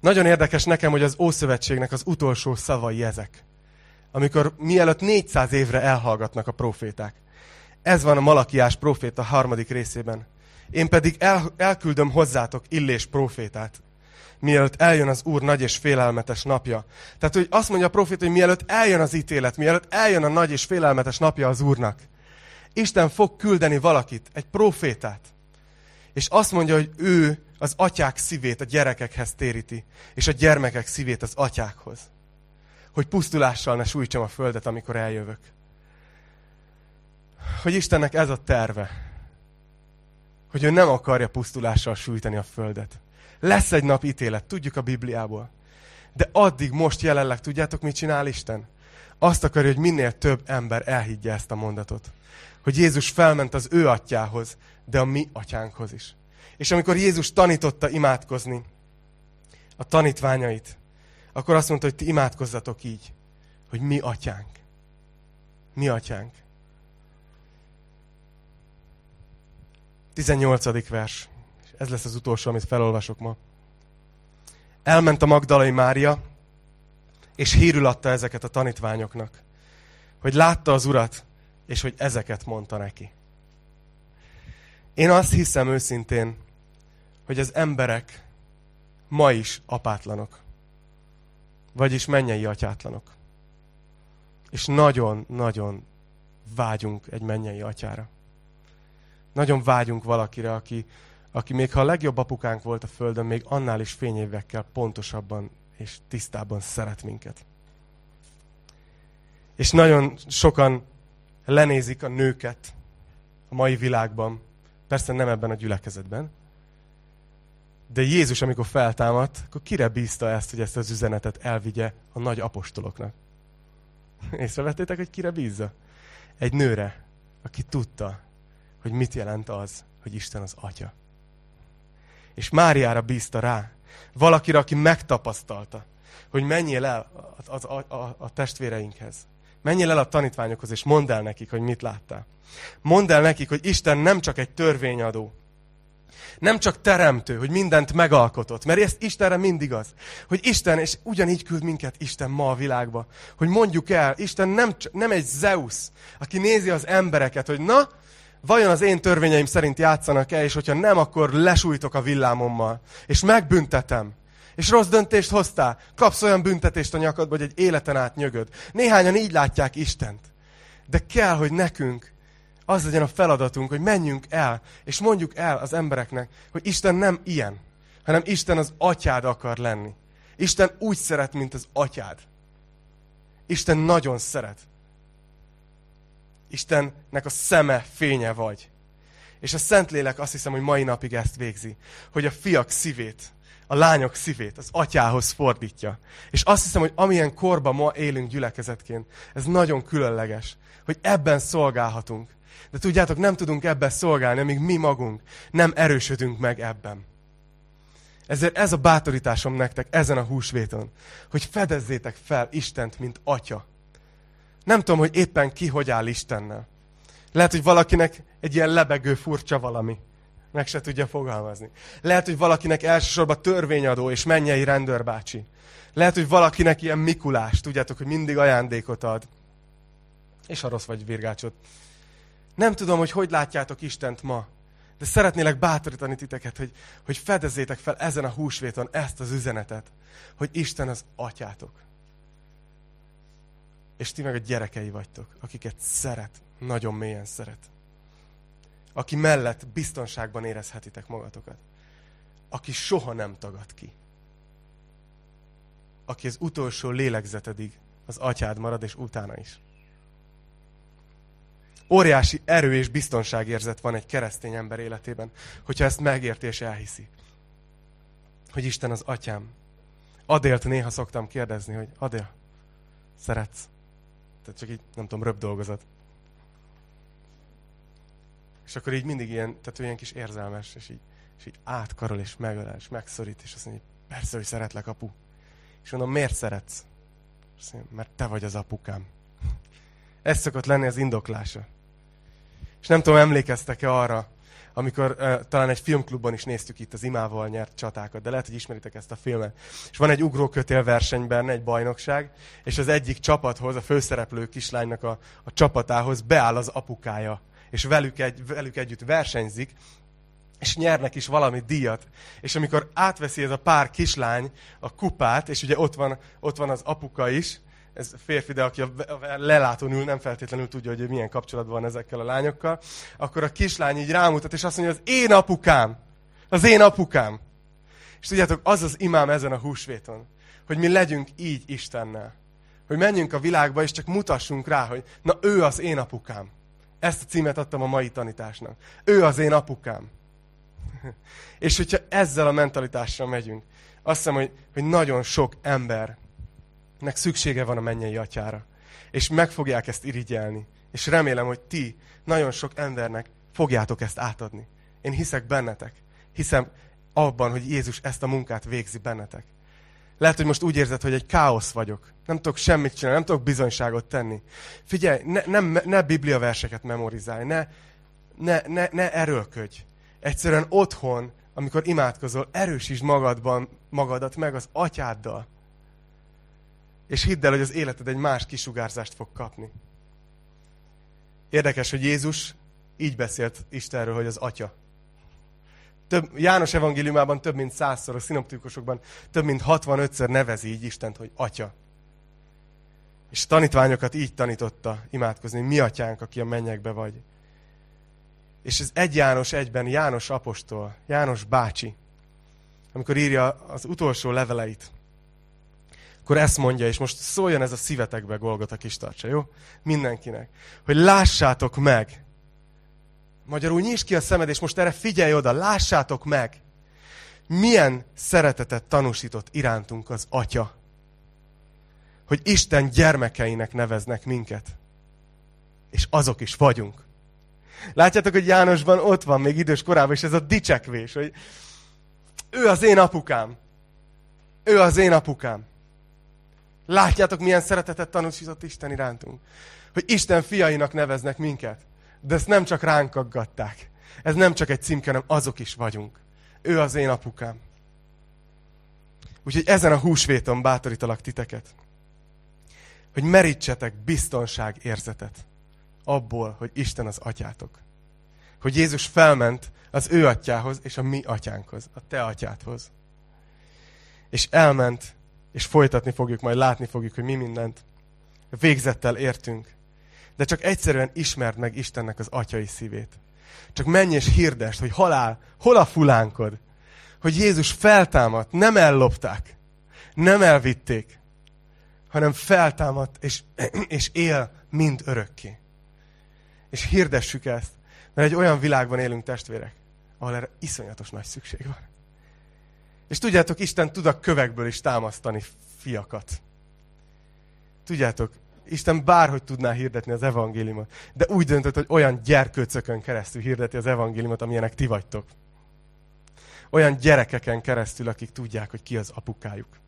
Nagyon érdekes nekem, hogy az Ószövetségnek az utolsó szavai ezek. Amikor mielőtt 400 évre elhallgatnak a proféták. Ez van a Malakiás proféta harmadik részében. Én pedig el, elküldöm hozzátok Illés profétát, mielőtt eljön az Úr nagy és félelmetes napja. Tehát, hogy azt mondja a profét, hogy mielőtt eljön az ítélet, mielőtt eljön a nagy és félelmetes napja az Úrnak, Isten fog küldeni valakit, egy profétát. És azt mondja, hogy ő az atyák szívét a gyerekekhez téríti, és a gyermekek szívét az atyákhoz. Hogy pusztulással ne sújtsam a földet, amikor eljövök. Hogy Istennek ez a terve. Hogy ő nem akarja pusztulással sújtani a földet. Lesz egy nap ítélet, tudjuk a Bibliából. De addig, most jelenleg, tudjátok, mit csinál Isten? Azt akarja, hogy minél több ember elhiggye ezt a mondatot. Hogy Jézus felment az ő atyához, de a mi atyánkhoz is. És amikor Jézus tanította imádkozni a tanítványait, akkor azt mondta, hogy ti imádkozzatok így, hogy mi atyánk. Mi atyánk. 18. vers. Ez lesz az utolsó, amit felolvasok ma. Elment a Magdalai Mária, és hírül adta ezeket a tanítványoknak, hogy látta az urat, és hogy ezeket mondta neki. Én azt hiszem őszintén, hogy az emberek ma is apátlanok. Vagyis mennyei atyátlanok. És nagyon-nagyon vágyunk egy mennyei atyára. Nagyon vágyunk valakire, aki, aki még ha a legjobb apukánk volt a Földön, még annál is fényévekkel pontosabban és tisztában szeret minket. És nagyon sokan lenézik a nőket a mai világban, persze nem ebben a gyülekezetben, de Jézus, amikor feltámadt, akkor kire bízta ezt, hogy ezt az üzenetet elvigye a nagy apostoloknak? Észrevettétek, hogy kire bízza? Egy nőre, aki tudta, hogy mit jelent az, hogy Isten az Atya. És Máriára bízta rá. Valakire, aki megtapasztalta, hogy menjél el a, a, a, a testvéreinkhez. Menjél el a tanítványokhoz, és mondd el nekik, hogy mit láttál. Mondd el nekik, hogy Isten nem csak egy törvényadó, nem csak teremtő, hogy mindent megalkotott, mert ezt Istenre mindig az, hogy Isten, és ugyanígy küld minket Isten ma a világba, hogy mondjuk el, Isten nem, nem egy Zeus, aki nézi az embereket, hogy na, vajon az én törvényeim szerint játszanak-e, és hogyha nem, akkor lesújtok a villámommal, és megbüntetem. És rossz döntést hoztál, kapsz olyan büntetést a nyakadba, hogy egy életen át nyögöd. Néhányan így látják Istent. De kell, hogy nekünk az legyen a feladatunk, hogy menjünk el, és mondjuk el az embereknek, hogy Isten nem ilyen, hanem Isten az atyád akar lenni. Isten úgy szeret, mint az atyád. Isten nagyon szeret. Istennek a szeme fénye vagy. És a Szentlélek azt hiszem, hogy mai napig ezt végzi, hogy a fiak szívét, a lányok szívét az atyához fordítja. És azt hiszem, hogy amilyen korban ma élünk gyülekezetként, ez nagyon különleges, hogy ebben szolgálhatunk. De tudjátok, nem tudunk ebben szolgálni, amíg mi magunk nem erősödünk meg ebben. Ezért ez a bátorításom nektek ezen a húsvéton, hogy fedezzétek fel Istent, mint Atya. Nem tudom, hogy éppen ki hogy áll Istennel. Lehet, hogy valakinek egy ilyen lebegő furcsa valami. Meg se tudja fogalmazni. Lehet, hogy valakinek elsősorban törvényadó és mennyei rendőrbácsi. Lehet, hogy valakinek ilyen Mikulás, tudjátok, hogy mindig ajándékot ad. És a rossz vagy virgácsot. Nem tudom, hogy hogy látjátok Istent ma, de szeretnélek bátorítani titeket, hogy, hogy fedezzétek fel ezen a húsvéton ezt az üzenetet, hogy Isten az atyátok. És ti meg a gyerekei vagytok, akiket szeret, nagyon mélyen szeret. Aki mellett biztonságban érezhetitek magatokat. Aki soha nem tagad ki. Aki az utolsó lélegzetedig az atyád marad, és utána is. Óriási erő és biztonságérzet van egy keresztény ember életében, hogyha ezt megérti és elhiszi. Hogy Isten az atyám. Adélt néha szoktam kérdezni, hogy Adél, szeretsz? Tehát csak így, nem tudom, röbb dolgozat. És akkor így mindig ilyen, tehát olyan kis érzelmes, és így, és így átkarol, és megölel, és megszorít, és azt mondja, persze, hogy szeretlek, apu. És mondom, miért szeretsz? Azt mondja, mert te vagy az apukám. Ez szokott lenni az indoklása. És nem tudom, emlékeztek-e arra, amikor uh, talán egy filmklubban is néztük itt az imával nyert csatákat, de lehet, hogy ismeritek ezt a filmet. És van egy ugrókötél verseny benne, egy bajnokság, és az egyik csapathoz, a főszereplő kislánynak a, a csapatához beáll az apukája, és velük, egy, velük együtt versenyzik, és nyernek is valami díjat. És amikor átveszi ez a pár kislány a kupát, és ugye ott van, ott van az apuka is, ez férfi, de aki a lelátón ül, nem feltétlenül tudja, hogy milyen kapcsolatban van ezekkel a lányokkal, akkor a kislány így rámutat, és azt mondja, az én apukám, az én apukám. És tudjátok, az az imám ezen a húsvéton, hogy mi legyünk így Istennel. Hogy menjünk a világba, és csak mutassunk rá, hogy na ő az én apukám. Ezt a címet adtam a mai tanításnak. Ő az én apukám. És hogyha ezzel a mentalitással megyünk, azt hiszem, hogy, hogy nagyon sok embernek szüksége van a mennyei atyára. És meg fogják ezt irigyelni. És remélem, hogy ti nagyon sok embernek fogjátok ezt átadni. Én hiszek bennetek. Hiszem abban, hogy Jézus ezt a munkát végzi bennetek. Lehet, hogy most úgy érzed, hogy egy káosz vagyok. Nem tudok semmit csinálni, nem tudok bizonyságot tenni. Figyelj, ne, nem, ne bibliaverseket memorizálj, ne, ne, ne, ne erőlködj. Egyszerűen otthon, amikor imádkozol, erősítsd magadban magadat meg az atyáddal. És hidd el, hogy az életed egy más kisugárzást fog kapni. Érdekes, hogy Jézus így beszélt Istenről, hogy az atya. Több, János evangéliumában több mint százszor, a szinoptikusokban több mint 65-ször nevezi így Istent, hogy atya. És tanítványokat így tanította imádkozni, mi atyánk, aki a mennyekbe vagy. És ez egy János egyben János apostol, János bácsi, amikor írja az utolsó leveleit, akkor ezt mondja, és most szóljon ez a szívetekbe, Golgota kis tartsa, jó? Mindenkinek. Hogy lássátok meg. Magyarul nyisd ki a szemed, és most erre figyelj oda, lássátok meg. Milyen szeretetet tanúsított irántunk az Atya. Hogy Isten gyermekeinek neveznek minket. És azok is vagyunk. Látjátok, hogy Jánosban ott van még idős korában, és ez a dicsekvés, hogy ő az én apukám. Ő az én apukám. Látjátok, milyen szeretetet tanúsított Isten irántunk. Hogy Isten fiainak neveznek minket. De ezt nem csak ránk aggatták. Ez nem csak egy címke, hanem azok is vagyunk. Ő az én apukám. Úgyhogy ezen a húsvéton bátorítalak titeket, hogy merítsetek biztonság érzetet abból, hogy Isten az atyátok. Hogy Jézus felment az ő atyához és a mi atyánkhoz, a te atyádhoz. És elment, és folytatni fogjuk, majd látni fogjuk, hogy mi mindent végzettel értünk. De csak egyszerűen ismerd meg Istennek az atyai szívét. Csak menj és hirdest, hogy halál, hol a fulánkod? Hogy Jézus feltámadt, nem ellopták, nem elvitték, hanem feltámadt és, és él mind örökké és hirdessük ezt. Mert egy olyan világban élünk, testvérek, ahol erre iszonyatos nagy szükség van. És tudjátok, Isten tud a kövekből is támasztani fiakat. Tudjátok, Isten bárhogy tudná hirdetni az evangéliumot, de úgy döntött, hogy olyan gyerkőcökön keresztül hirdeti az evangéliumot, amilyenek ti vagytok. Olyan gyerekeken keresztül, akik tudják, hogy ki az apukájuk.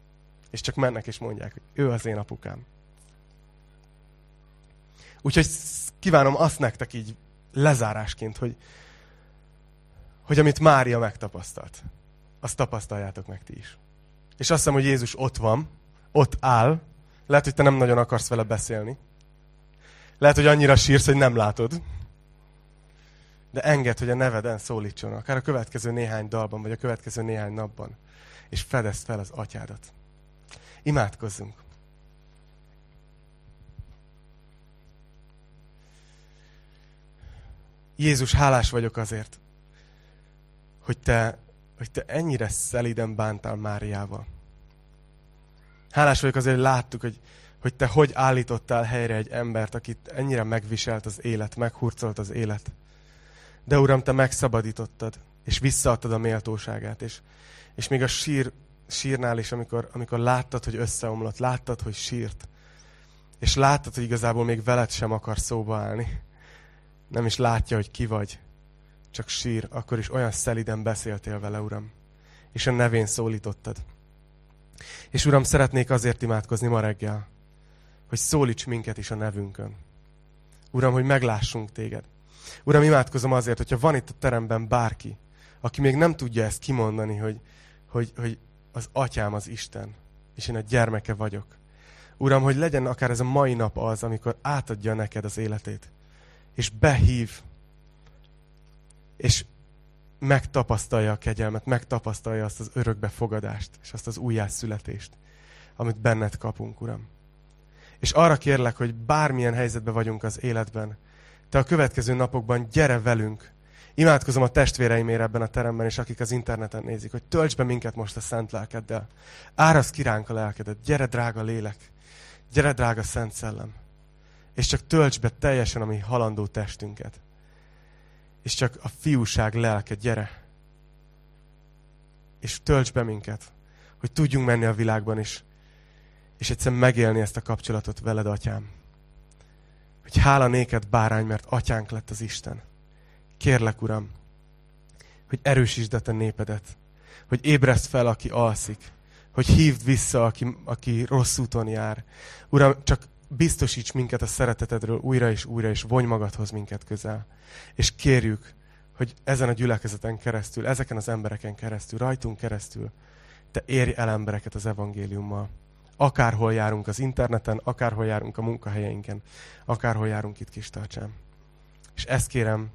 És csak mennek és mondják, hogy ő az én apukám. Úgyhogy kívánom azt nektek így lezárásként, hogy, hogy amit Mária megtapasztalt, azt tapasztaljátok meg ti is. És azt hiszem, hogy Jézus ott van, ott áll, lehet, hogy te nem nagyon akarsz vele beszélni. Lehet, hogy annyira sírsz, hogy nem látod. De enged, hogy a neveden szólítson, akár a következő néhány dalban, vagy a következő néhány napban. És fedezd fel az atyádat. Imádkozzunk. Jézus, hálás vagyok azért, hogy te, hogy te ennyire szeliden bántál Máriával. Hálás vagyok azért, hogy láttuk, hogy, hogy te hogy állítottál helyre egy embert, akit ennyire megviselt az élet, meghurcolt az élet. De Uram, te megszabadítottad, és visszaadtad a méltóságát, és, és még a sír, sírnál is, amikor, amikor láttad, hogy összeomlott, láttad, hogy sírt, és láttad, hogy igazából még veled sem akar szóba állni nem is látja, hogy ki vagy, csak sír, akkor is olyan szeliden beszéltél vele, Uram, és a nevén szólítottad. És Uram, szeretnék azért imádkozni ma reggel, hogy szólíts minket is a nevünkön. Uram, hogy meglássunk téged. Uram, imádkozom azért, hogyha van itt a teremben bárki, aki még nem tudja ezt kimondani, hogy, hogy, hogy az atyám az Isten, és én a gyermeke vagyok. Uram, hogy legyen akár ez a mai nap az, amikor átadja neked az életét, és behív, és megtapasztalja a kegyelmet, megtapasztalja azt az örökbefogadást, és azt az újjászületést, amit benned kapunk, Uram. És arra kérlek, hogy bármilyen helyzetben vagyunk az életben, te a következő napokban gyere velünk. Imádkozom a testvéreimért ebben a teremben, és akik az interneten nézik, hogy tölts be minket most a szent lelkeddel. Árasz kiránk a lelkedet. Gyere, drága lélek. Gyere, drága szent szellem. És csak tölts be teljesen a mi halandó testünket. És csak a fiúság lelke, gyere. És tölts be minket, hogy tudjunk menni a világban is, és egyszerűen megélni ezt a kapcsolatot veled, atyám. Hogy hála néked, bárány, mert atyánk lett az Isten. Kérlek, Uram, hogy erősítsd a te népedet, hogy ébreszt fel, aki alszik, hogy hívd vissza, aki, aki rossz úton jár. Uram, csak biztosíts minket a szeretetedről újra és újra, és vonj magadhoz minket közel. És kérjük, hogy ezen a gyülekezeten keresztül, ezeken az embereken keresztül, rajtunk keresztül, te érj el embereket az evangéliummal. Akárhol járunk az interneten, akárhol járunk a munkahelyeinken, akárhol járunk itt kis tartsám. És ezt kérem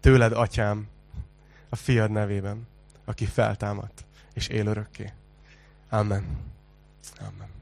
tőled, atyám, a fiad nevében, aki feltámadt és él örökké. Amen. Amen.